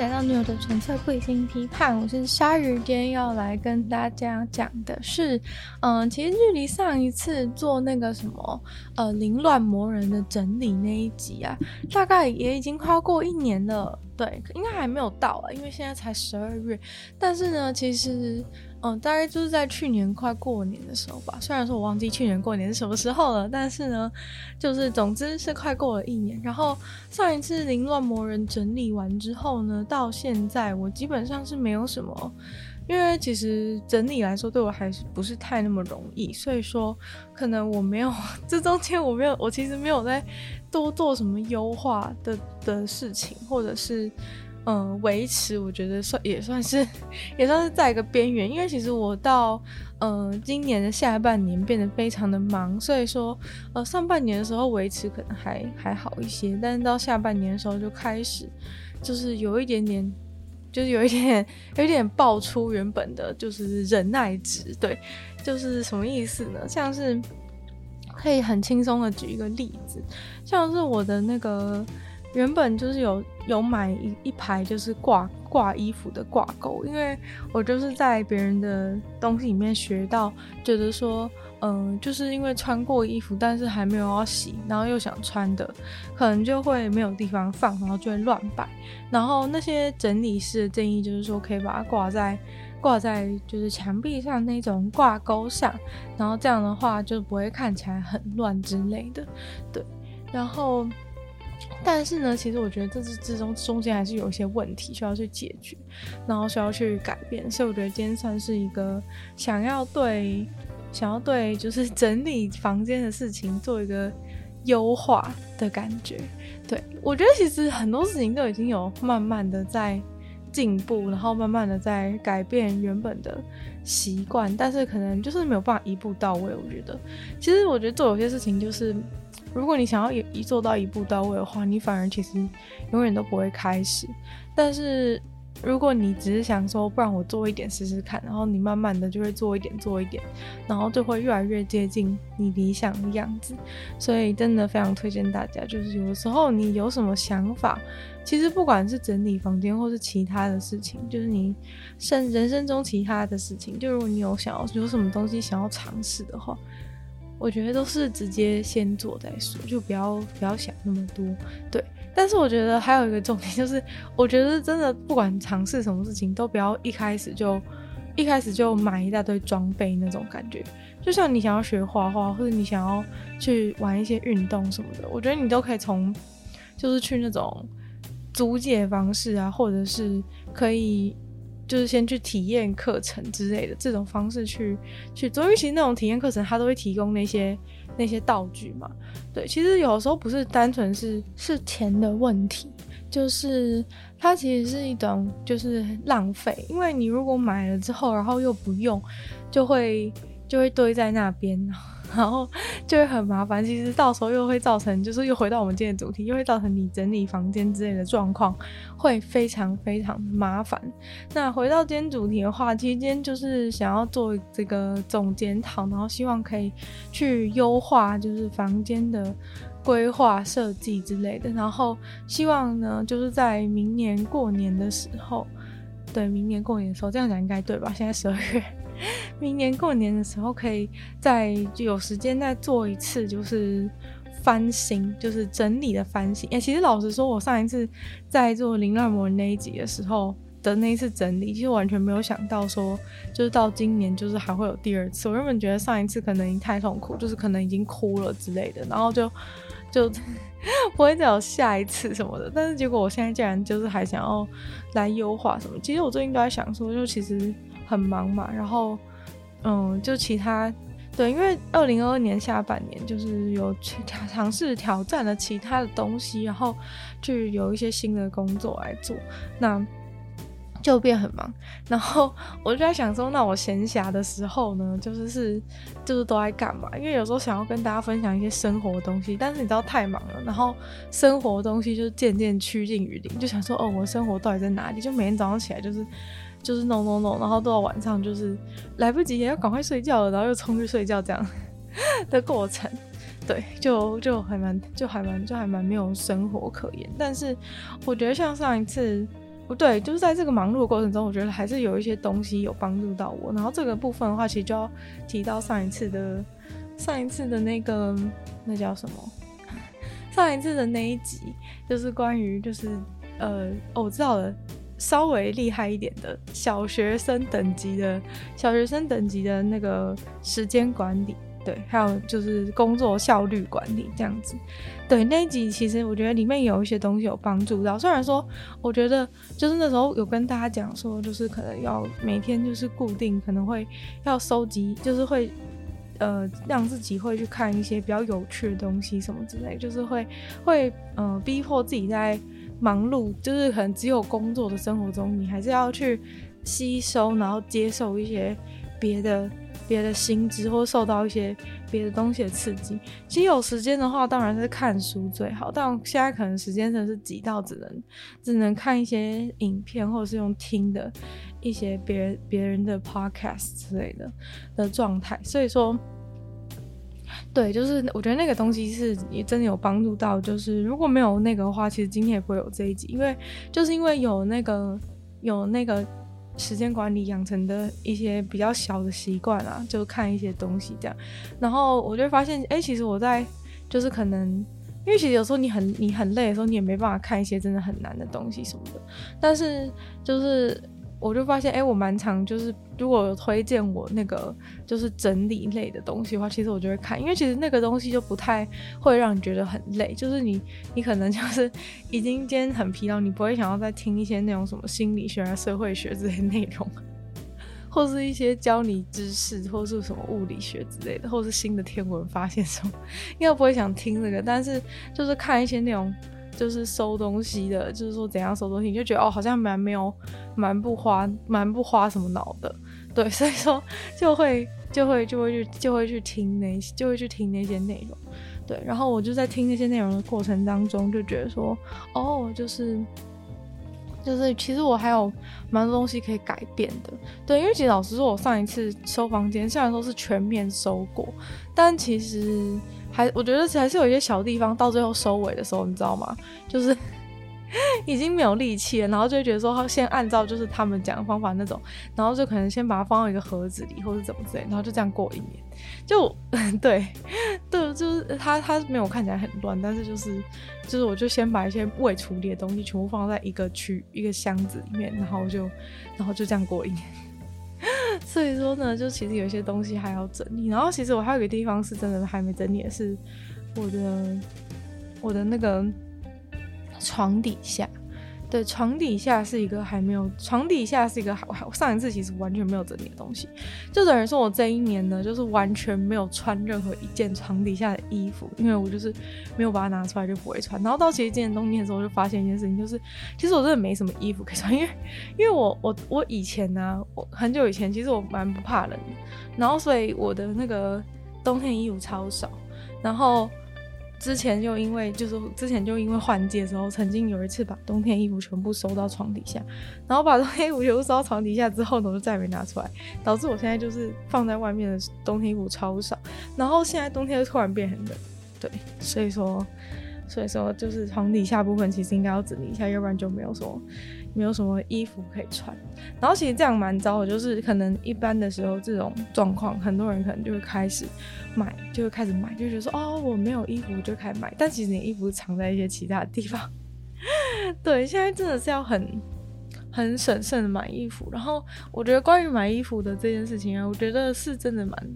来到女友的纯粹贵心批判，我是鲨鱼。今天要来跟大家讲的是，嗯、其实距离上一次做那个什么呃凌乱魔人的整理那一集啊，大概也已经快要过一年了。对，应该还没有到啊，因为现在才十二月。但是呢，其实。嗯，大概就是在去年快过年的时候吧。虽然说我忘记去年过年是什么时候了，但是呢，就是总之是快过了一年。然后上一次凌乱魔人整理完之后呢，到现在我基本上是没有什么，因为其实整理来说对我还是不是太那么容易，所以说可能我没有 这中间我没有，我其实没有在多做什么优化的的事情，或者是。嗯，维持我觉得算也算是 也算是在一个边缘，因为其实我到嗯今年的下半年变得非常的忙，所以说呃上半年的时候维持可能还还好一些，但是到下半年的时候就开始就是有一点点，就是有一点 有一点爆出原本的就是忍耐值，对，就是什么意思呢？像是可以很轻松的举一个例子，像是我的那个。原本就是有有买一一排就是挂挂衣服的挂钩，因为我就是在别人的东西里面学到，觉得说，嗯、就是因为穿过衣服，但是还没有要洗，然后又想穿的，可能就会没有地方放，然后就会乱摆。然后那些整理师的建议就是说，可以把它挂在挂在就是墙壁上那种挂钩上，然后这样的话就不会看起来很乱之类的，对，然后。但是呢，其实我觉得这之之中中间还是有一些问题需要去解决，然后需要去改变。所以我觉得今天算是一个想要对想要对就是整理房间的事情做一个优化的感觉。对，我觉得其实很多事情都已经有慢慢的在进步，然后慢慢的在改变原本的习惯，但是可能就是没有办法一步到位。我觉得，其实我觉得做有些事情就是。如果你想要一一做到一步到位的话，你反而其实永远都不会开始。但是如果你只是想说，不然我做一点试试看，然后你慢慢的就会做一点做一点，然后就会越来越接近你理想的样子。所以真的非常推荐大家，就是有的时候你有什么想法，其实不管是整理房间或是其他的事情，就是你生人生中其他的事情，就如果你有想要有什么东西想要尝试的话。我觉得都是直接先做再说，就不要不要想那么多。对，但是我觉得还有一个重点就是，我觉得真的不管尝试什么事情，都不要一开始就一开始就买一大堆装备那种感觉。就像你想要学画画，或者你想要去玩一些运动什么的，我觉得你都可以从就是去那种租借方式啊，或者是可以。就是先去体验课程之类的这种方式去去做，因为其实那种体验课程它都会提供那些那些道具嘛。对，其实有时候不是单纯是是钱的问题，就是它其实是一种就是浪费，因为你如果买了之后，然后又不用，就会就会堆在那边。然后就会很麻烦，其实到时候又会造成，就是又回到我们今天的主题，又会造成你整理房间之类的状况，会非常非常麻烦。那回到今天主题的话，其实今天就是想要做这个总检讨，然后希望可以去优化，就是房间的规划设计之类的。然后希望呢，就是在明年过年的时候，对，明年过年的时候，这样讲应该对吧？现在十二月。明年过年的时候，可以再有时间再做一次，就是翻新，就是整理的翻新。哎、其实老实说，我上一次在做凌乱魔那一集的时候的那一次整理，其实完全没有想到说，就是到今年就是还会有第二次。我原本觉得上一次可能已经太痛苦，就是可能已经哭了之类的，然后就 就不会再有下一次什么的。但是结果我现在竟然就是还想要来优化什么。其实我最近都在想说，就其实。很忙嘛，然后，嗯，就其他，对，因为二零二二年下半年就是有去尝试挑战了其他的东西，然后去有一些新的工作来做，那就变很忙。然后我就在想说，那我闲暇的时候呢，就是是就是都在干嘛？因为有时候想要跟大家分享一些生活的东西，但是你知道太忙了，然后生活的东西就渐渐趋近于零，就想说，哦，我生活到底在哪里？就每天早上起来就是。就是 no no no，然后到晚上就是来不及也要赶快睡觉了，然后又冲去睡觉这样的过程，对，就就还蛮就还蛮就还蛮没有生活可言。但是我觉得像上一次不对，就是在这个忙碌的过程中，我觉得还是有一些东西有帮助到我。然后这个部分的话，其实就要提到上一次的上一次的那个那叫什么？上一次的那一集，就是关于就是呃，哦，我知道了，稍微厉害一点的小学生等级的小学生等级的那个时间管理。对，还有就是工作效率管理这样子。对，那一集其实我觉得里面有一些东西有帮助到。虽然说，我觉得就是那时候有跟大家讲说，就是可能要每天就是固定，可能会要收集，就是会呃让自己会去看一些比较有趣的东西什么之类，就是会会呃逼迫自己在忙碌，就是可能只有工作的生活中，你还是要去吸收，然后接受一些别的。别的新知或受到一些别的东西的刺激，其实有时间的话，当然是看书最好。但现在可能时间真的是挤到只能只能看一些影片，或者是用听的一些别别人的 podcast 之类的的状态。所以说，对，就是我觉得那个东西是也真的有帮助到。就是如果没有那个的话，其实今天也不会有这一集，因为就是因为有那个有那个。时间管理养成的一些比较小的习惯啊，就看一些东西这样，然后我就发现，哎、其实我在就是可能，因为其实有时候你很你很累的时候，你也没办法看一些真的很难的东西什么的，但是就是。我就发现，哎、我蛮常就是，如果推荐我那个就是整理类的东西的话，其实我就会看，因为其实那个东西就不太会让你觉得很累，就是你你可能就是已经今天很疲劳，你不会想要再听一些那种什么心理学啊、社会学之类内容，或是一些教你知识，或是什么物理学之类的，或是新的天文发现什么，应该不会想听这个，但是就是看一些那种。就是收东西的，就是说怎样收东西，你就觉得哦，好像蛮没有，蛮不花，蛮不花什么脑的，对，所以说就会就会就会去就会去听那些就会去听那些内容，对，然后我就在听那些内容的过程当中，就觉得说哦，就是就是其实我还有蛮多东西可以改变的，对，因为其实老实说，我上一次收房间虽然说是全面收过，但其实。还我觉得还是有一些小地方，到最后收尾的时候，你知道吗？就是 已经没有力气了，然后就觉得说他，先按照就是他们讲的方法那种，然后就可能先把它放到一个盒子里，或者怎么之类，然后就这样过一年。就 对对，就是它它没有看起来很乱，但是就是就是我就先把一些未处理的东西全部放在一个区一个箱子里面，然后就然后就这样过一年。所以说呢，就其实有些东西还要整理。然后其实我还有一个地方是真的还没整理的，是我的我的那个床底下。对，床底下是一个还没有，床底下是一个好好，上一次其实完全没有整理的东西，就等于说我这一年呢，就是完全没有穿任何一件床底下的衣服，因为我就是没有把它拿出来就不会穿。然后到其实今年冬天的时候，我就发现一件事情，就是其实我真的没什么衣服可以穿，因为因为我我我以前呢、啊，我很久以前其实我蛮不怕冷的，然后所以我的那个冬天衣服超少，然后。之前就因为就是之前就因为换季的时候，曾经有一次把冬天衣服全部收到床底下，然后把冬天衣服全部收到床底下之后呢，我就再也没拿出来，导致我现在就是放在外面的冬天衣服超少，然后现在冬天又突然变很冷，对，所以说所以说就是床底下部分其实应该要整理一下，要不然就没有什么。没有什么衣服可以穿，然后其实这样蛮糟的，就是可能一般的时候这种状况，很多人可能就会开始买，就会开始买，就觉得说哦，我没有衣服，就开始买。但其实你衣服藏在一些其他的地方。对，现在真的是要很很审慎的买衣服。然后我觉得关于买衣服的这件事情啊，我觉得是真的蛮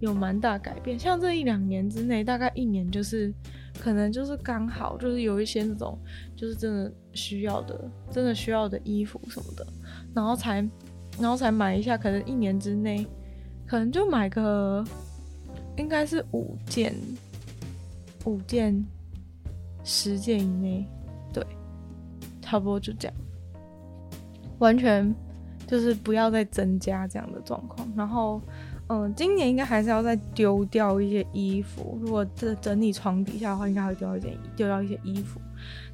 有蛮大改变。像这一两年之内，大概一年就是。可能就是刚好，就是有一些那种，就是真的需要的，真的需要的衣服什么的，然后才，然后才买一下。可能一年之内，可能就买个，应该是五件，五件，十件以内，对，差不多就这样，完全就是不要再增加这样的状况，然后。嗯，今年应该还是要再丢掉一些衣服。如果这整理床底下的话，应该会丢掉一件丢掉一些衣服。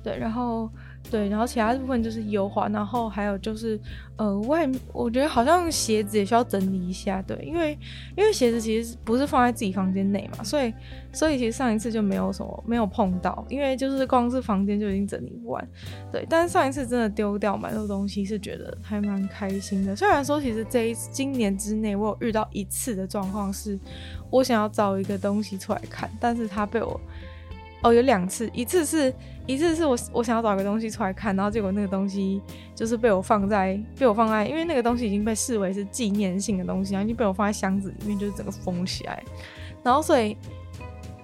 对，然后对，然后其他部分就是优化，然后还有就是，呃，外我觉得好像鞋子也需要整理一下，对，因为因为鞋子其实不是放在自己房间内嘛，所以所以其实上一次就没有什么没有碰到，因为就是光是房间就已经整理不完，对，但是上一次真的丢掉蛮多东西，是觉得还蛮开心的。虽然说其实这一今年之内我有遇到一次的状况，是我想要找一个东西出来看，但是它被我。哦，有两次，一次是一次是我我想要找个东西出来看，然后结果那个东西就是被我放在被我放在，因为那个东西已经被视为是纪念性的东西，然后已经被我放在箱子里面，就是整个封起来，然后所以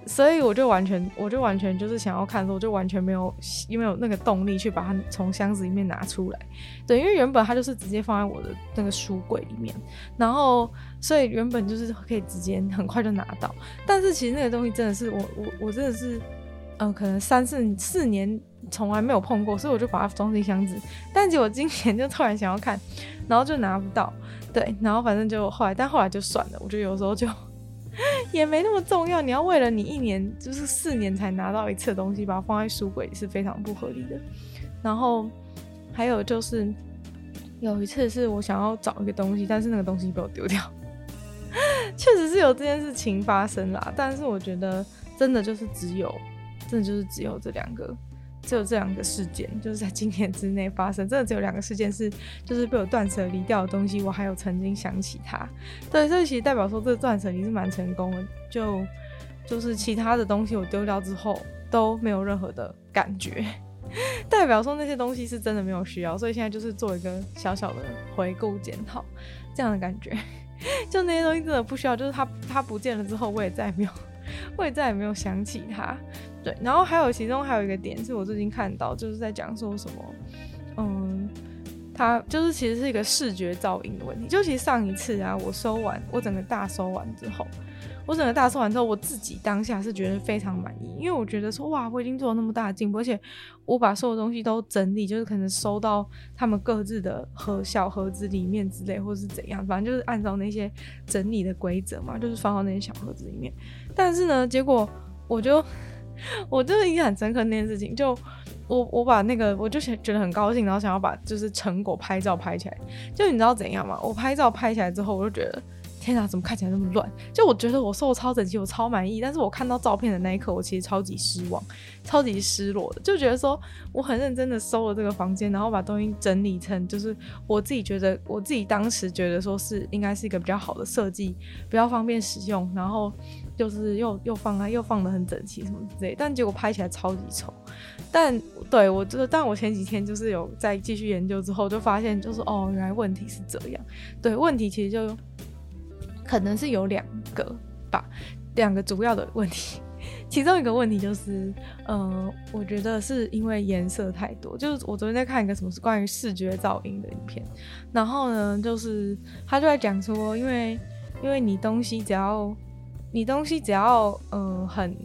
所以我就完全我就完全就是想要看的时候，我就完全没有因为有那个动力去把它从箱子里面拿出来，对，因为原本它就是直接放在我的那个书柜里面，然后所以原本就是可以直接很快就拿到，但是其实那个东西真的是我我我真的是。嗯、可能三四四年从来没有碰过，所以我就把它装进箱子。但结果今年就突然想要看，然后就拿不到。对，然后反正就后来，但后来就算了。我觉得有时候就 也没那么重要。你要为了你一年就是四年才拿到一次的东西，把它放在书柜是非常不合理的。然后还有就是有一次是我想要找一个东西，但是那个东西被我丢掉。确实是有这件事情发生啦，但是我觉得真的就是只有。真的就是只有这两个，只有这两个事件，就是在今年之内发生。真的只有两个事件是，就是被我断舍离掉的东西，我还有曾经想起它。对，所以其实代表说这个断舍离是蛮成功的。就就是其他的东西我丢掉之后都没有任何的感觉，代表说那些东西是真的没有需要。所以现在就是做一个小小的回顾检讨，这样的感觉。就那些东西真的不需要，就是它它不见了之后，我也再也没有，我也再也没有想起它。对，然后还有其中还有一个点是我最近看到，就是在讲说什么，嗯，它就是其实是一个视觉噪音的问题。就其实上一次啊，我收完，我整个大收完之后，我整个大收完之后，我自己当下是觉得非常满意，因为我觉得说哇，我已经做了那么大的进步，而且我把所有东西都整理，就是可能收到他们各自的盒小盒子里面之类，或是怎样，反正就是按照那些整理的规则嘛，就是放到那些小盒子里面。但是呢，结果我就。我真的印象很深刻那件事情，就我我把那个，我就想觉得很高兴，然后想要把就是成果拍照拍起来。就你知道怎样吗？我拍照拍起来之后，我就觉得。天哪，怎么看起来那么乱？就我觉得我收超整齐，我超满意。但是我看到照片的那一刻，我其实超级失望，超级失落的。就觉得说，我很认真的收了这个房间，然后把东西整理成，就是我自己觉得，我自己当时觉得说是应该是一个比较好的设计，比较方便使用，然后就是又又放啊，又放得很整齐什么之类。但结果拍起来超级丑。但对我就是，但我前几天就是有在继续研究之后，就发现就是哦，原来问题是这样。对，问题其实就。可能是有两个吧，两个主要的问题。其中一个问题就是，嗯、我觉得是因为颜色太多。就是我昨天在看一个什么是关于视觉噪音的影片，然后呢，就是他就在讲说，因为因为你东西只要你东西只要嗯、很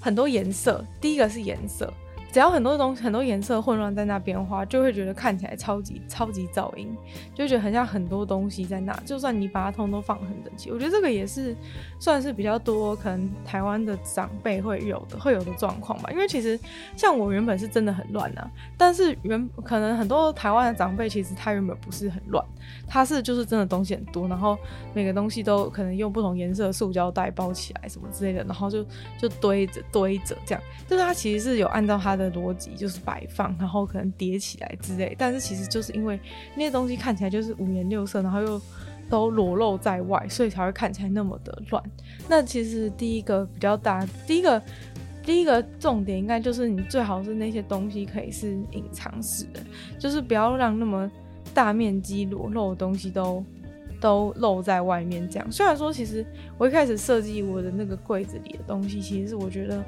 很多颜色，第一个是颜色。只要很多东西很多颜色混乱在那边的话，就会觉得看起来超级超级噪音，就觉得很像很多东西在那。就算你把它通通都放很整齐，我觉得这个也是算是比较多可能台湾的长辈会有的会有的状况吧。因为其实像我原本是真的很乱啊，但是原可能很多台湾的长辈其实他原本不是很乱，他是就是真的东西很多，然后每个东西都可能用不同颜色的塑胶袋包起来什么之类的，然后就就堆着堆着这样，就是他其实是有按照他的。的逻辑就是摆放，然后可能叠起来之类，但是其实就是因为那些东西看起来就是五颜六色，然后又都裸露在外，所以才会看起来那么的乱。那其实第一个比较大，第一个第一个重点应该就是你最好是那些东西可以是隐藏式的，就是不要让那么大面积裸露的东西都都露在外面。这样虽然说，其实我一开始设计我的那个柜子里的东西，其实是我觉得。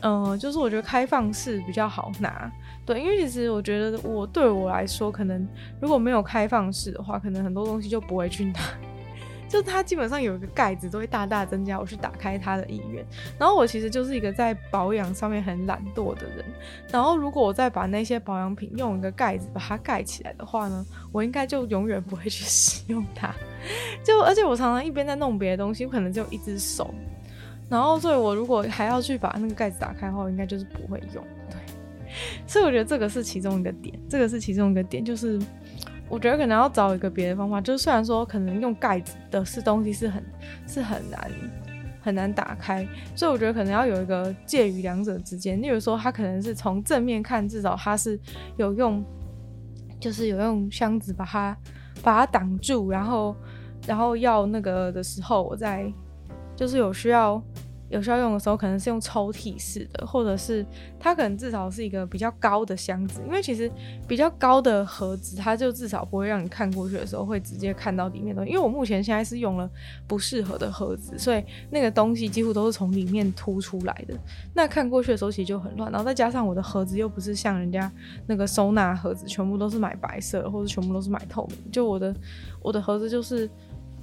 嗯、就是我觉得开放式比较好拿，对，因为其实我觉得我对我来说，可能如果没有开放式的话，可能很多东西就不会去拿，就它基本上有一个盖子，都会大大增加我去打开它的意愿。然后我其实就是一个在保养上面很懒惰的人，然后如果我再把那些保养品用一个盖子把它盖起来的话呢，我应该就永远不会去 使用它。就而且我常常一边在弄别的东西，我可能就一只手。然后，所以我如果还要去把那个盖子打开的话，我应该就是不会用。对，所以我觉得这个是其中一个点，这个是其中一个点，就是我觉得可能要找一个别的方法，就是虽然说可能用盖子的是东西是很是很难很难打开，所以我觉得可能要有一个介于两者之间，例如说它可能是从正面看，至少它是有用，就是有用箱子把它把它挡住，然后然后要那个的时候，我再就是有需要。有需要用的时候，可能是用抽屉式的，或者是它可能至少是一个比较高的箱子，因为其实比较高的盒子，它就至少不会让你看过去的时候会直接看到里面的。因为我目前现在是用了不适合的盒子，所以那个东西几乎都是从里面凸出来的，那看过去的时候其实就很乱。然后再加上我的盒子又不是像人家那个收纳盒子，全部都是买白色，或者全部都是买透明，就我的我的盒子就是。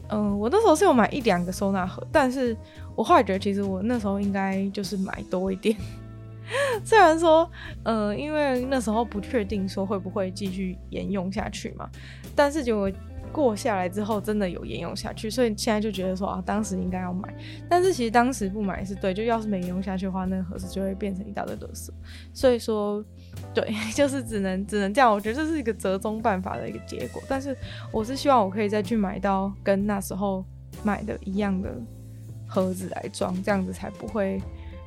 嗯，我那时候是有买一两个收纳盒，但是我后来觉得其实我那时候应该就是买多一点。虽然说，嗯，因为那时候不确定说会不会继续沿用下去嘛，但是结果过下来之后真的有沿用下去，所以现在就觉得说啊，当时应该要买，但是其实当时不买是对，就要是没用下去的话，那个盒子就会变成一大堆垃圾，所以说。对，就是只能只能这样。我觉得这是一个折中办法的一个结果。但是我是希望我可以再去买到跟那时候买的一样的盒子来装，这样子才不会，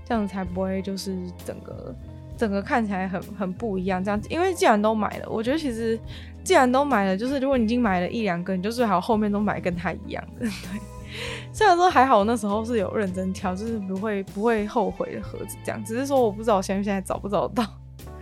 这样子才不会就是整个整个看起来很很不一样。这样子，因为既然都买了，我觉得其实既然都买了，就是如果你已经买了一两个，你就最好后面都买跟它一样的。对，虽然说还好，那时候是有认真挑，就是不会不会后悔的盒子。这样，只是说我不知道我现在现在找不找得到。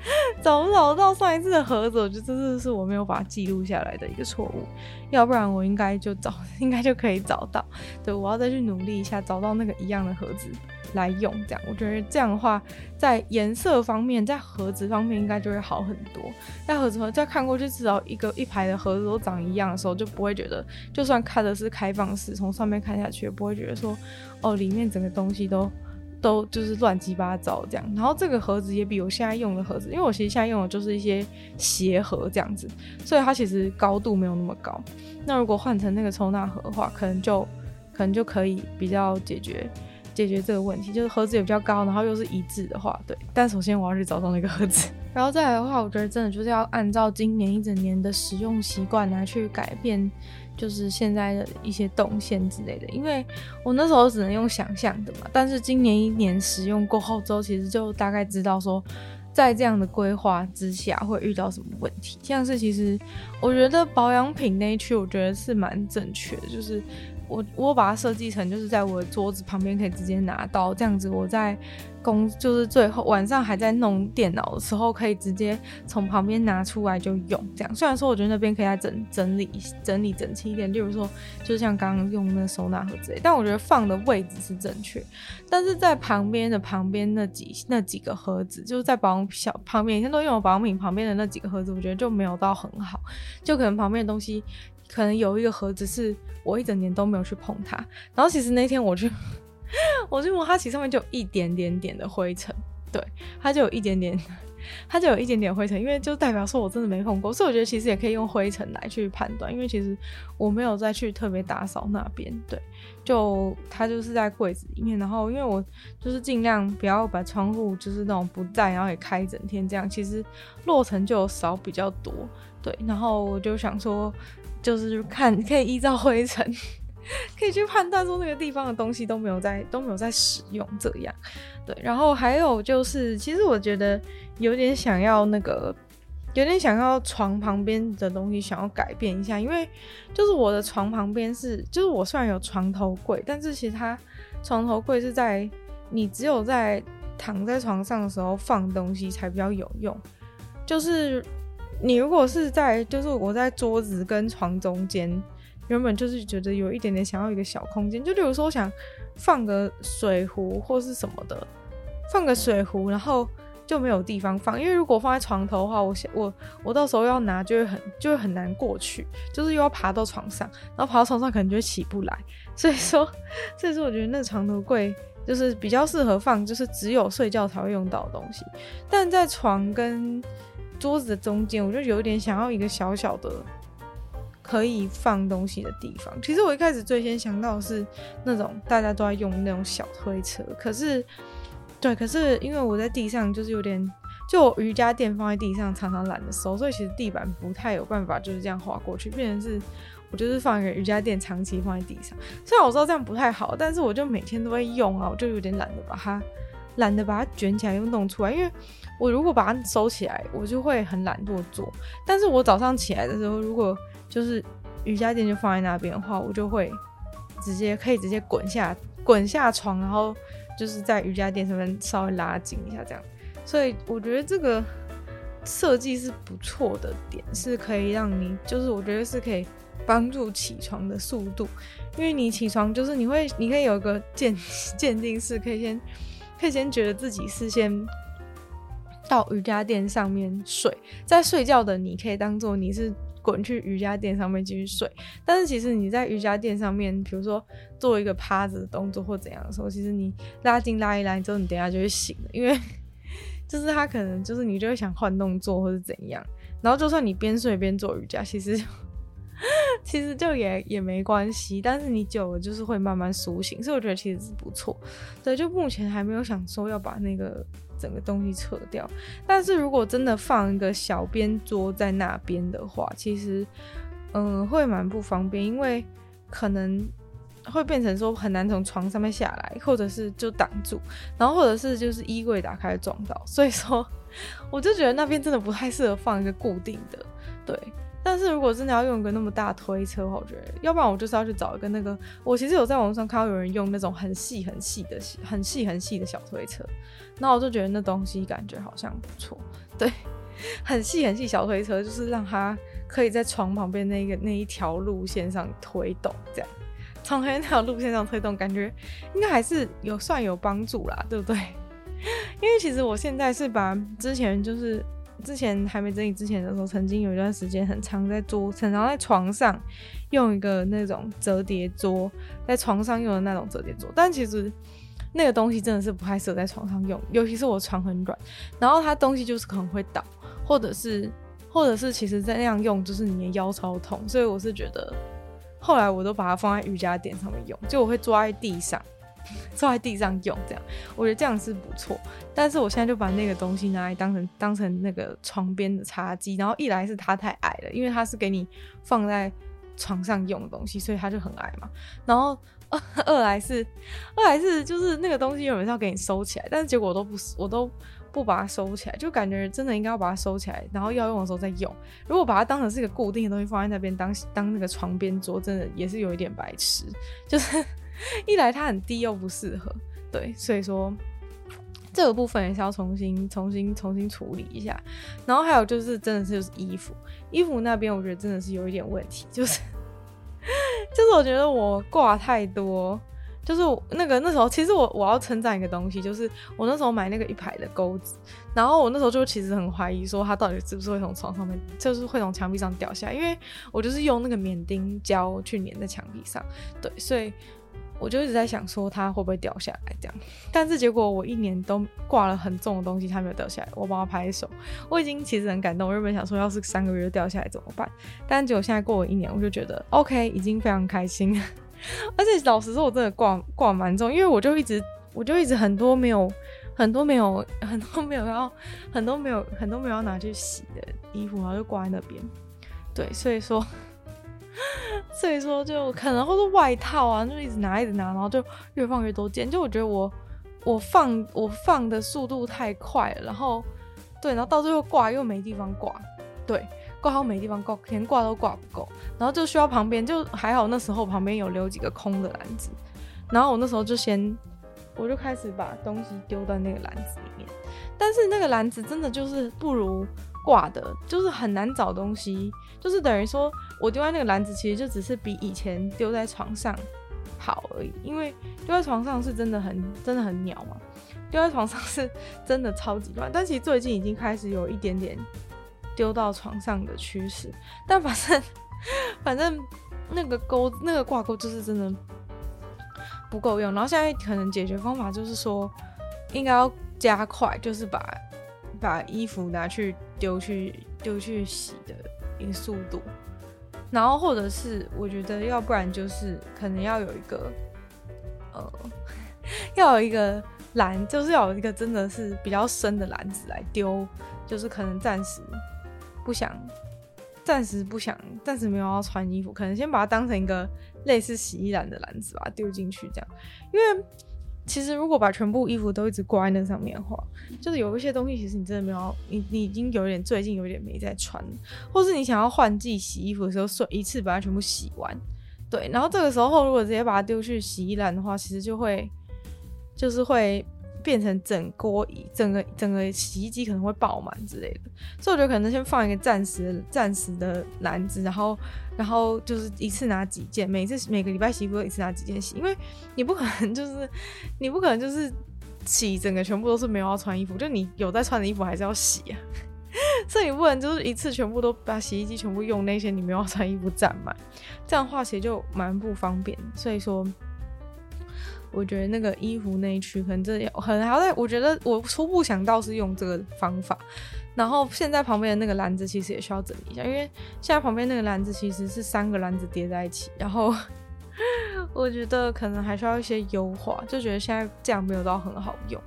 找不找到上一次的盒子，我觉得这是我没有把它记录下来的一个错误，要不然我应该就找，应该就可以找到。对，我要再去努力一下，找到那个一样的盒子来用。这样，我觉得这样的话，在颜色方面，在盒子方面应该就会好很多。在盒子和再看过去，至少一个一排的盒子都长一样的时候，就不会觉得，就算看的是开放式，从上面看下去，也不会觉得说，哦，里面整个东西都。都就是乱七八糟这样，然后这个盒子也比我现在用的盒子，因为我其实现在用的就是一些鞋盒这样子，所以它其实高度没有那么高。那如果换成那个收纳盒的话，可能就可能就可以比较解决解决这个问题，就是盒子也比较高，然后又是一致的话，对。但首先我要去找到那个盒子，然后再来的话，我觉得真的就是要按照今年一整年的使用习惯来去改变。就是现在的一些动线之类的，因为我那时候只能用想象的嘛，但是今年一年使用过后之后，其实就大概知道说，在这样的规划之下会遇到什么问题。像是其实我觉得保养品那一区，我觉得是蛮正确的，就是。我我把它设计成就是在我的桌子旁边可以直接拿到，这样子我在工就是最后晚上还在弄电脑的时候，可以直接从旁边拿出来就用。这样虽然说我觉得那边可以再整整理整理整齐一点，例如说就是像刚刚用那收纳盒之类，但我觉得放的位置是正确。但是在旁边的旁边那几那几个盒子，就是在保小旁边，以前都用保养品旁边的那几个盒子，我觉得就没有到很好，就可能旁边的东西。可能有一个盒子是我一整年都没有去碰它，然后其实那天我去，我去摸它，其上面就有一点点点的灰尘，对，它就有一点点，它就有一点点灰尘，因为就代表说我真的没碰过，所以我觉得其实也可以用灰尘来去判断，因为其实我没有再去特别打扫那边，对，就它就是在柜子里面，然后因为我就是尽量不要把窗户就是那种不在，然后也开一整天这样，其实落尘就少比较多，对，然后我就想说。就是看可以依照灰尘，可以去判断说那个地方的东西都没有在都没有在使用这样，对。然后还有就是，其实我觉得有点想要那个，有点想要床旁边的东西想要改变一下，因为就是我的床旁边是，就是我虽然有床头柜，但是其实它床头柜是在你只有在躺在床上的时候放东西才比较有用，就是。你如果是在，就是我在桌子跟床中间，原本就是觉得有一点点想要一个小空间，就比如说我想放个水壶或是什么的，放个水壶，然后就没有地方放，因为如果放在床头的话，我想我我到时候要拿就会很就会很难过去，就是又要爬到床上，然后爬到床上可能就会起不来，所以说所以说我觉得那床头柜就是比较适合放，就是只有睡觉才会用到的东西，但在床跟桌子的中间，我就有点想要一个小小的可以放东西的地方。其实我一开始最先想到的是那种大家都在用那种小推车，可是，对，可是因为我在地上就是有点就瑜伽垫放在地上，常常懒得收，所以其实地板不太有办法就是这样滑过去，变成是我就是放一个瑜伽垫长期放在地上。虽然我知道这样不太好，但是我就每天都会用啊，我就有点懒得把它懒得把它卷起来又弄出来，因为我如果把它收起来，我就会很懒惰做。但是我早上起来的时候，如果就是瑜伽垫就放在那边的话，我就会直接可以直接滚下滚下床，然后就是在瑜伽垫上面稍微拉紧一下这样。所以我觉得这个设计是不错的点，是可以让你，就是我觉得是可以帮助起床的速度，因为你起床就是你会，你可以有一个鉴鉴定式，可以先可以先觉得自己是先到瑜伽垫上面睡，在睡觉的你可以当做你是滚去瑜伽垫上面继续睡，但是其实你在瑜伽垫上面，比如说做一个趴着的动作或怎样的时候，其实你拉筋拉一拉之后，你等下就会醒了，因为。就是他可能就是你就会想换动作或者怎样，然后就算你边睡边做瑜伽，其实 其实就也也没关系。但是你久了就是会慢慢苏醒，所以我觉得其实是不错。对，就目前还没有想说要把那个整个东西撤掉。但是如果真的放一个小边桌在那边的话，其实嗯会蛮不方便，因为可能。会变成说很难从床上面下来，或者是就挡住，然后或者是就是衣柜打开撞到，所以说 我就觉得那边真的不太适合放一个固定的，对。但是如果真的要用一个那么大推车，我觉得要不然我就是要去找一个那个，我其实有在网上看到有人用那种很细很细的、很细很细的小推车，那我就觉得那东西感觉好像不错，对，很细很细小推车就是让它可以在床旁边那个那一条路线上推动这样。从那条路线上推动，感觉应该还是有算有帮助啦，对不对？因为其实我现在是把之前就是之前还没整理之前的时候，曾经有一段时间很常在桌，很常在床上用一个那种折叠桌，在床上用的那种折叠桌。但其实那个东西真的是不太适合在床上用，尤其是我床很软，然后它东西就是可能会倒，或者是或者是其实在那样用就是你的腰超痛，所以我是觉得。后来我都把它放在瑜伽垫上面用，就我会坐在地上，坐在地上用这样，我觉得这样是不错。但是我现在就把那个东西拿来当成当成那个床边的茶几，然后一来是它太矮了，因为它是给你放在床上用的东西，所以它就很矮嘛。然后二二来是二来是就是那个东西原本是要给你收起来，但是结果我都不我都。不把它收起来，就感觉真的应该要把它收起来，然后要用的时候再用。如果把它当成是一个固定的东西放在那边当当那个床边桌，真的也是有一点白痴。就是 一来它很低又不适合，对，所以说这个部分也是要重新、重新、重新处理一下。然后还有就是真的是就是衣服，衣服那边我觉得真的是有一点问题，就是 就是我觉得我挂太多。就是那个那时候，其实我我要称赞一个东西，就是我那时候买那个一排的钩子，然后我那时候就其实很怀疑说它到底是不是会从床上面，就是会从墙壁上掉下，因为我就是用那个免钉胶去粘在墙壁上，对，所以我就一直在想说它会不会掉下来这样，但是结果我一年都挂了很重的东西，它没有掉下来，我帮它拍手，我已经其实很感动，我原本想说要是三个月就掉下来怎么办，但结果现在过了一年，我就觉得 OK，已经非常开心。而且老实说，我真的挂挂蛮重，因为我就一直，我就一直很多没有，很多没有，很多没有要，很多没有，很多没有要拿去洗的衣服，然后就挂在那边。对，所以说，所以说就可能或是外套啊，就一直拿，一直拿，然后就越放越多件。就我觉得我，我放我放的速度太快了，然后，对，然后到最后挂又没地方挂，对。挂好没地方挂，连挂都挂不够，然后就需要旁边就还好，那时候旁边有留几个空的篮子，然后我那时候就先，我就开始把东西丢在那个篮子里面，但是那个篮子真的就是不如挂的，就是很难找东西，就是等于说我丢在那个篮子，其实就只是比以前丢在床上好而已，因为丢在床上是真的很真的很鸟嘛，丢在床上是真的超级乱，但其实最近已经开始有一点点。丢到床上的趋势，但反正反正那个钩那个挂钩就是真的不够用，然后现在可能解决方法就是说，应该要加快，就是把把衣服拿去丢去丢去洗的一速度，然后或者是我觉得要不然就是可能要有一个呃 要有一个篮，就是要有一个真的是比较深的篮子来丢，就是可能暂时不想，暂时不想，暂时没有要穿衣服，可能先把它当成一个类似洗衣篮的篮子把它丢进去这样，因为。其实，如果把全部衣服都一直挂在那上面的话，就是有一些东西，其实你真的没有，你你已经有点最近有点没在穿，或是你想要换季洗衣服的时候，顺一次把它全部洗完，对，然后这个时候如果直接把它丢去洗衣篮的话，其实就会，就是会。变成整锅整个整个洗衣机可能会爆满之类的，所以我觉得可能先放一个暂时暂时的篮子，然后然后就是一次拿几件，每次每个礼拜洗衣服一次拿几件洗，因为你不可能就是你不可能就是洗整个全部都是没有要穿衣服，就你有在穿的衣服还是要洗啊，所以你不能就是一次全部都把洗衣机全部用那些你没有要穿衣服占满，这样的话其实就蛮不方便，所以说。我觉得那个衣服那一区可能这要很好，在我觉得我初步想到是用这个方法，然后现在旁边的那个篮子其实也需要整理一下，因为现在旁边那个篮子其实是三个篮子叠在一起，然后 我觉得可能还需要一些优化，就觉得现在这样没有到很好用。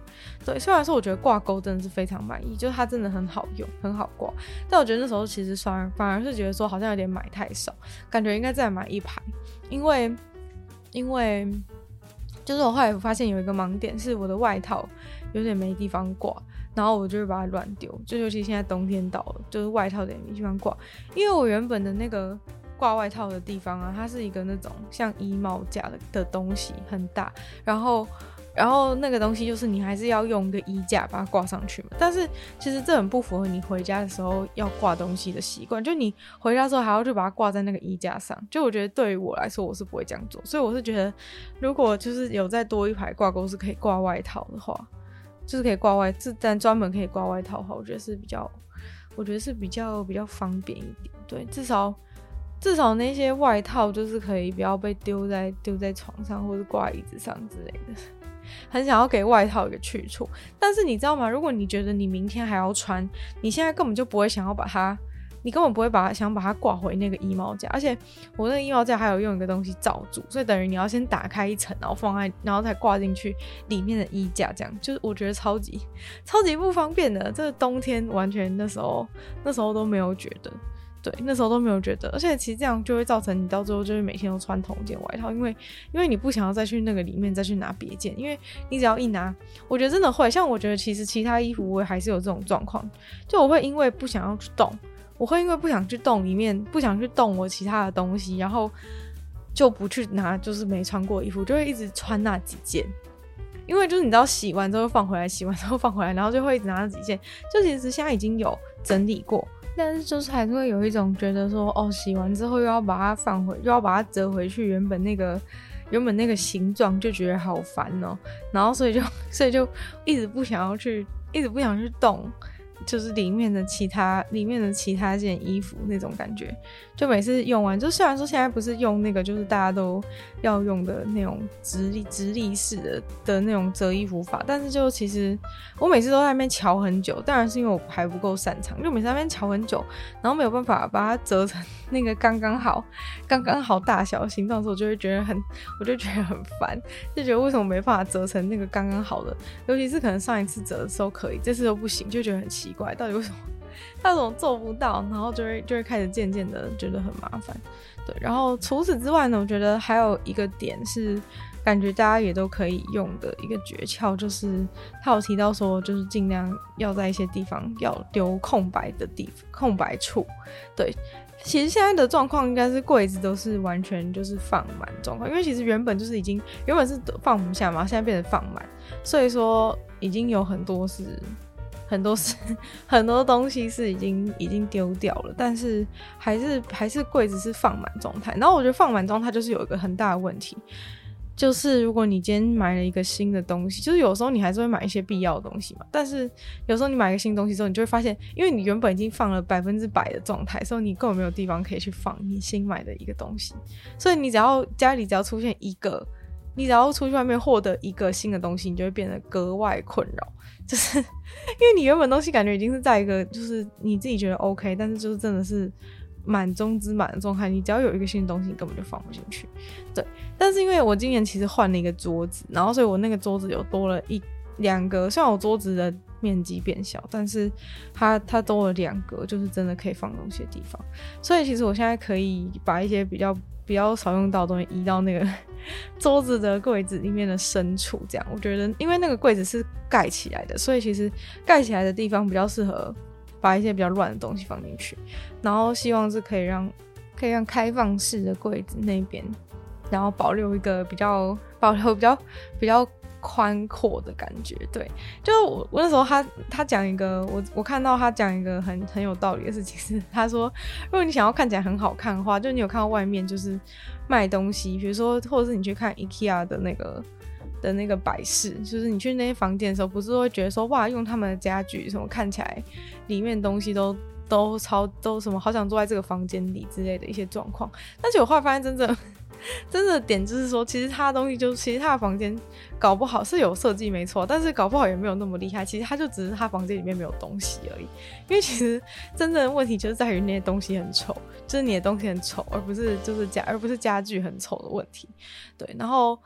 对，虽然说我觉得挂钩真的是非常满意，就是它真的很好用，很好挂，但我觉得那时候其实反而反而是觉得说好像有点买太少，感觉应该再买一排，因为因为。就是我后来发现有一个盲点，是我的外套有点没地方挂，然后我就会把它乱丢。就尤其现在冬天到了，就是外套有点没地方挂，因为我原本的那个挂外套的地方啊，它是一个那种像衣帽架的的东西，很大，然后。然后那个东西就是你还是要用一个衣架把它挂上去嘛，但是其实这很不符合你回家的时候要挂东西的习惯，就你回家之后还要去把它挂在那个衣架上，就我觉得对于我来说我是不会这样做，所以我是觉得如果就是有再多一排挂钩是可以挂外套的话，就是可以挂外，这但专门可以挂外套的话，我觉得是比较，我觉得是比较比较方便一点，对，至少至少那些外套就是可以不要被丢在丢在床上或者挂椅子上之类的。很想要给外套一个去处，但是你知道吗？如果你觉得你明天还要穿，你现在根本就不会想要把它，你根本不会把它想把它挂回那个衣帽架。而且我那个衣帽架还有用一个东西罩住，所以等于你要先打开一层，然后放在，然后再挂进去里面的衣架，这样就是我觉得超级超级不方便的。这个冬天完全那时候那时候都没有觉得。对，那时候都没有觉得，而且其实这样就会造成你到最后就是每天都穿同一件外套，因为因为你不想要再去那个里面再去拿别件，因为你只要一拿，我觉得真的会，像我觉得其实其他衣服我也还是有这种状况，就我会因为不想要去动，我会因为不想去动里面，不想去动我其他的东西，然后就不去拿就是没穿过衣服，就会一直穿那几件，因为就是你知道洗完之后放回来，洗完之后放回来，然后就会一直拿那几件，就其实现在已经有整理过。但是就是还是会有一种觉得说，哦，洗完之后又要把它放回，又要把它折回去原本那个原本那个形状，就觉得好烦哦。然后所以就 所以就一直不想要去，一直不想去动。就是里面的其他里面的其他件衣服那种感觉，就每次用完，就虽然说现在不是用那个，就是大家都要用的那种直立直立式的的那种折衣服法，但是就其实我每次都在那边瞧很久，当然是因为我还不够擅长，就每次那边瞧很久，然后没有办法把它折成 那个刚刚好、刚刚好大小形状的时候，就会觉得很，我就觉得很烦，就觉得为什么没办法折成那个刚刚好的，尤其是可能上一次折的时候可以，这次都不行，就觉得很奇怪。到底为什么？他怎么做不到？然后就会就会开始渐渐的觉得很麻烦。对，然后除此之外呢，我觉得还有一个点是，感觉大家也都可以用的一个诀窍，就是他有提到说，就是尽量要在一些地方要留空白的地，空白处。对，其实现在的状况应该是柜子都是完全就是放满状况，因为其实原本就是已经原本是放不下嘛，现在变成放满，所以说已经有很多是。很多是 很多东西是已经已经丢掉了，但是还是还是柜子是放满状态。然后我觉得放满状态就是有一个很大的问题，就是如果你今天买了一个新的东西，就是有时候你还是会买一些必要的东西嘛。但是有时候你买个新东西之后，你就会发现，因为你原本已经放了百分之百的状态，所以你根本没有地方可以去放你新买的一个东西。所以你只要家里只要出现一个，你只要出去外面获得一个新的东西，你就会变得格外困扰。就是因为你原本东西感觉已经是在一个就是你自己觉得 OK，但是就是真的是满中之满的状态，你只要有一个新的东西，你根本就放不进去。对，但是因为我今年其实换了一个桌子，然后所以我那个桌子有多了一两个，虽然我桌子的面积变小，但是它它多了两个，就是真的可以放东西的地方。所以其实我现在可以把一些比较比较少用到的东西移到那个 桌子的柜子里面的深处，这样我觉得，因为那个柜子是盖起来的，所以其实盖起来的地方比较适合把一些比较乱的东西放进去。然后希望是可以让可以让开放式的柜子那边，然后保留一个比较保留比较比较。宽阔的感觉，对，就是我我那时候他他讲一个，我我看到他讲一个很很有道理的事情是，他说，如果你想要看起来很好看的话，就你有看到外面就是卖东西，比如说或者是你去看 IKEA 的那个的那个摆饰，就是你去那些房间的时候，不是会觉得说哇，用他们的家具什么看起来里面东西都都超都什么，好想坐在这个房间里之类的一些状况，但是我后来发现真正。真的点就是说，其实他的东西就是，其实他的房间搞不好是有设计没错，但是搞不好也没有那么厉害。其实他就只是他房间里面没有东西而已。因为其实真正的问题就是在于那些东西很丑，就是你的东西很丑，而不是就是家而不是家具很丑的问题。对，然后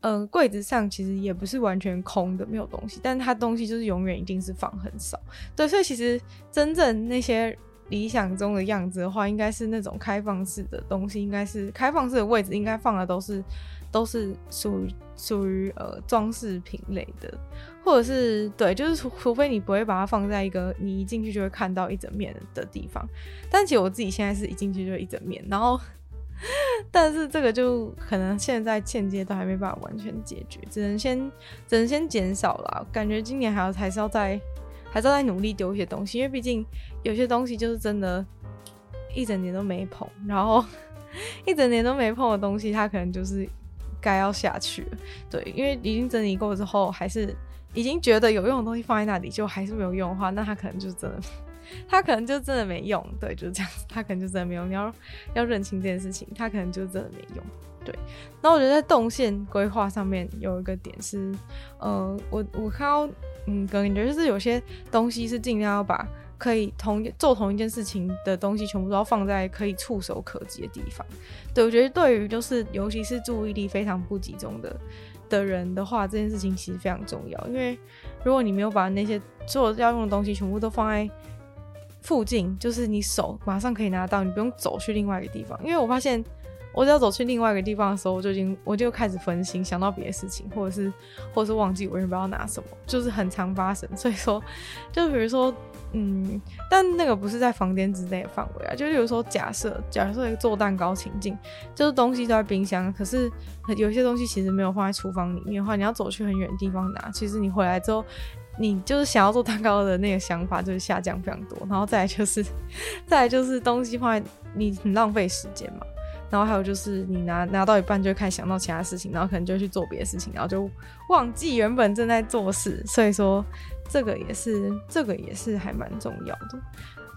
嗯，柜子上其实也不是完全空的，没有东西，但是他东西就是永远一定是放很少。对，所以其实真正那些。理想中的样子的话，应该是那种开放式的东西，应该是开放式的位置，应该放的都是都是属于属于呃装饰品类的，或者是对，就是除非你不会把它放在一个你一进去就会看到一整面的地方。但其实我自己现在是一进去就一整面，然后 但是这个就可能现在现阶段还没办法完全解决，只能先只能先减少了。感觉今年还要还是要再。还是在努力丢一些东西，因为毕竟有些东西就是真的，一整年都没碰，然后 一整年都没碰的东西，它可能就是该要下去了。对，因为已经整理过之后，还是已经觉得有用的东西放在那里，就还是没有用的话，那它可能就真的，它可能就真的没用。对，就是这样子，它可能就真的没用。你要要认清这件事情，它可能就真的没用。对，那我觉得在动线规划上面有一个点是，呃，我我看到。嗯，感觉就是有些东西是尽量要把可以同做同一件事情的东西全部都要放在可以触手可及的地方。对，我觉得对于就是尤其是注意力非常不集中的的人的话，这件事情其实非常重要。因为如果你没有把那些做要用的东西全部都放在附近，就是你手马上可以拿到，你不用走去另外一个地方。因为我发现。我只要走去另外一个地方的时候，我就已经我就开始分心，想到别的事情，或者是或者是忘记我原本要拿什么，就是很常发生。所以说，就比如说，嗯，但那个不是在房间之内的范围啊。就比如说假设，假设一个做蛋糕情境，就是东西都在冰箱，可是有些东西其实没有放在厨房里面的话，你要走去很远的地方拿。其实你回来之后，你就是想要做蛋糕的那个想法就是下降非常多。然后再来就是，再来就是东西放在你很浪费时间嘛。然后还有就是，你拿拿到一半就开始想到其他事情，然后可能就去做别的事情，然后就忘记原本正在做事。所以说，这个也是这个也是还蛮重要的。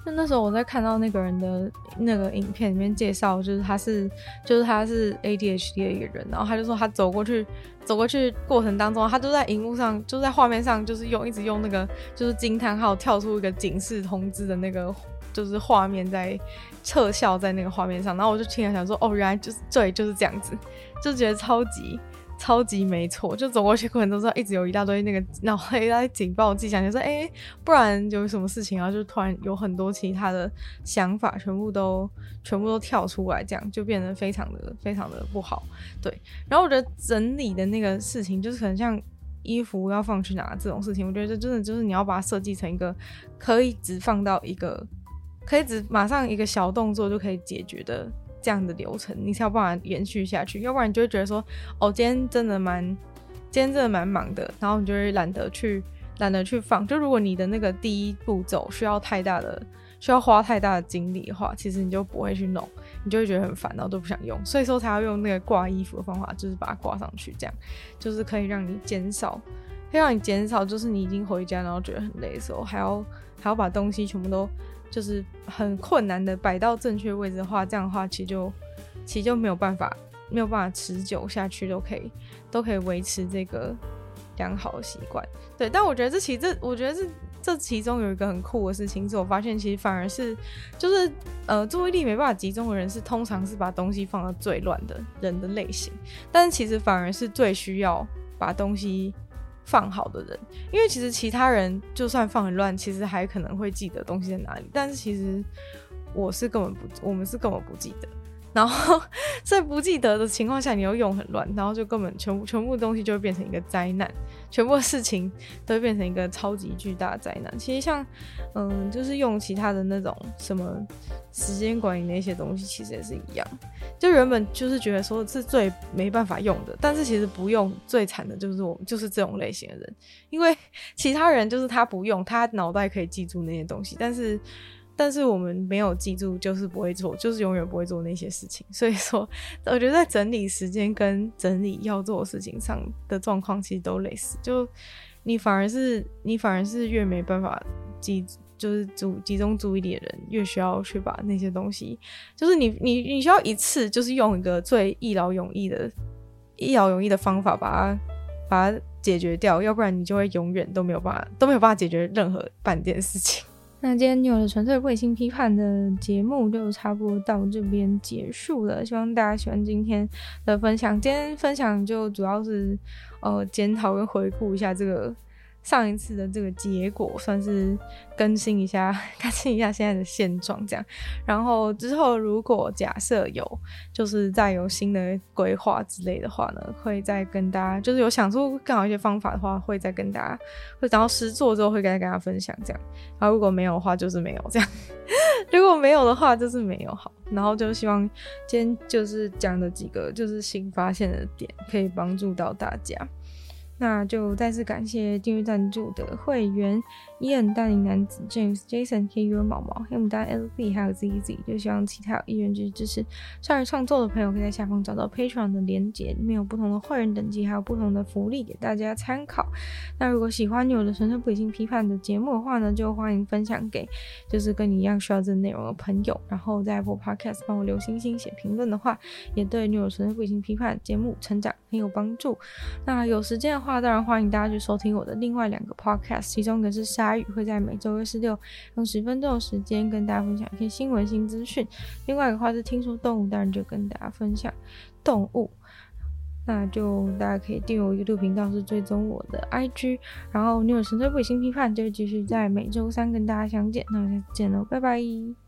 就那时候我在看到那个人的那个影片里面介绍，就是他是就是他是 ADHD 的一个人，然后他就说他走过去走过去过程当中，他就在荧幕上就在画面上就是用一直用那个就是惊叹号跳出一个警示通知的那个。就是画面在特效在那个画面上，然后我就听了想说，哦，原来就是对，就是这样子，就觉得超级超级没错。就走过去过程中，知道一直有一大堆那个脑黑在警报迹象，就说，哎、不然有什么事情，然后就突然有很多其他的想法，全部都全部都跳出来，这样就变得非常的非常的不好。对，然后我觉得整理的那个事情，就是可能像衣服要放去哪这种事情，我觉得这真的就是你要把它设计成一个可以只放到一个。可以只马上一个小动作就可以解决的这样的流程，你才有办法延续下去。要不然你就会觉得说，哦，今天真的蛮，今天真的蛮忙的，然后你就会懒得去，懒得去放。就如果你的那个第一步骤需要太大的，需要花太大的精力的话，其实你就不会去弄，你就会觉得很烦，然后都不想用。所以说才要用那个挂衣服的方法，就是把它挂上去，这样就是可以让你减少，可以让你减少，就是你已经回家然后觉得很累的时候，还要还要把东西全部都。就是很困难的摆到正确位置的话，这样的话其实就其实就没有办法没有办法持久下去，都可以都可以维持这个良好的习惯。对，但我觉得这其实这我觉得这这其中有一个很酷的事情，是我发现其实反而是就是呃注意力没办法集中的人是通常是把东西放到最乱的人的类型，但是其实反而是最需要把东西放好的人，因为其实其他人就算放很乱，其实还可能会记得东西在哪里。但是其实我是根本不，我们是根本不记得。然后在不记得的情况下，你又用很乱，然后就根本全部全部东西就会变成一个灾难，全部的事情都会变成一个超级巨大的灾难。其实像嗯，就是用其他的那种什么时间管理那些东西，其实也是一样。就原本就是觉得说是最没办法用的，但是其实不用最惨的就是我就是这种类型的人，因为其他人就是他不用，他脑袋可以记住那些东西，但是。但是我们没有记住，就是不会做，就是永远不会做那些事情。所以说，我觉得在整理时间跟整理要做的事情上的状况其实都类似。就你反而是你反而是越没办法集，就是注集中注意力的人，越需要去把那些东西，就是你你你需要一次就是用一个最一劳永逸的一劳永逸的方法把它把它解决掉，要不然你就会永远都没有办法都没有办法解决任何 半件事情。那今天有了纯粹不性批判的节目就差不多到这边结束了，希望大家喜欢今天的分享。今天分享就主要是呃检讨跟回顾一下这个。上一次的这个结果算是更新一下，更新一下现在的现状这样。然后之后如果假设有，就是再有新的规划之类的话呢，会再跟大家，就是有想出更好一些方法的话，会再跟大家，会等到实做之后会跟大家分享这样。然后如果没有的话，就是没有这样。如果没有的话，就是没有好。然后就希望今天就是讲的几个就是新发现的点，可以帮助到大家。那就再次感谢订阅赞助的会员。伊恩、大龄男子、James、Jason、K U、毛毛、黑牡丹、LZ，还有 ZZ，就希望其他有意愿继续支持少儿创作的朋友，可以在下方找到 Patreon 的连结，里面有不同的会员等级，还有不同的福利给大家参考。那如果喜欢有的纯粹不理性批判的节目的话呢，就欢迎分享给就是跟你一样需要这内容的朋友。然后在 Apple Podcast 帮我留星星、写评论的话，也对女友纯粹不理性批判节目成长很有帮助。那有时间的话，当然欢迎大家去收听我的另外两个 Podcast，其中一个是鲨。会在每周二、四、六用十分钟的时间跟大家分享一些新闻、新资讯。另外的话是听说动物，当然就跟大家分享动物。那就大家可以订阅我 YouTube 频道，是追踪我的 IG。然后女友纯粹不理性批判就继续在每周三跟大家相见。那我们下次见喽，拜拜。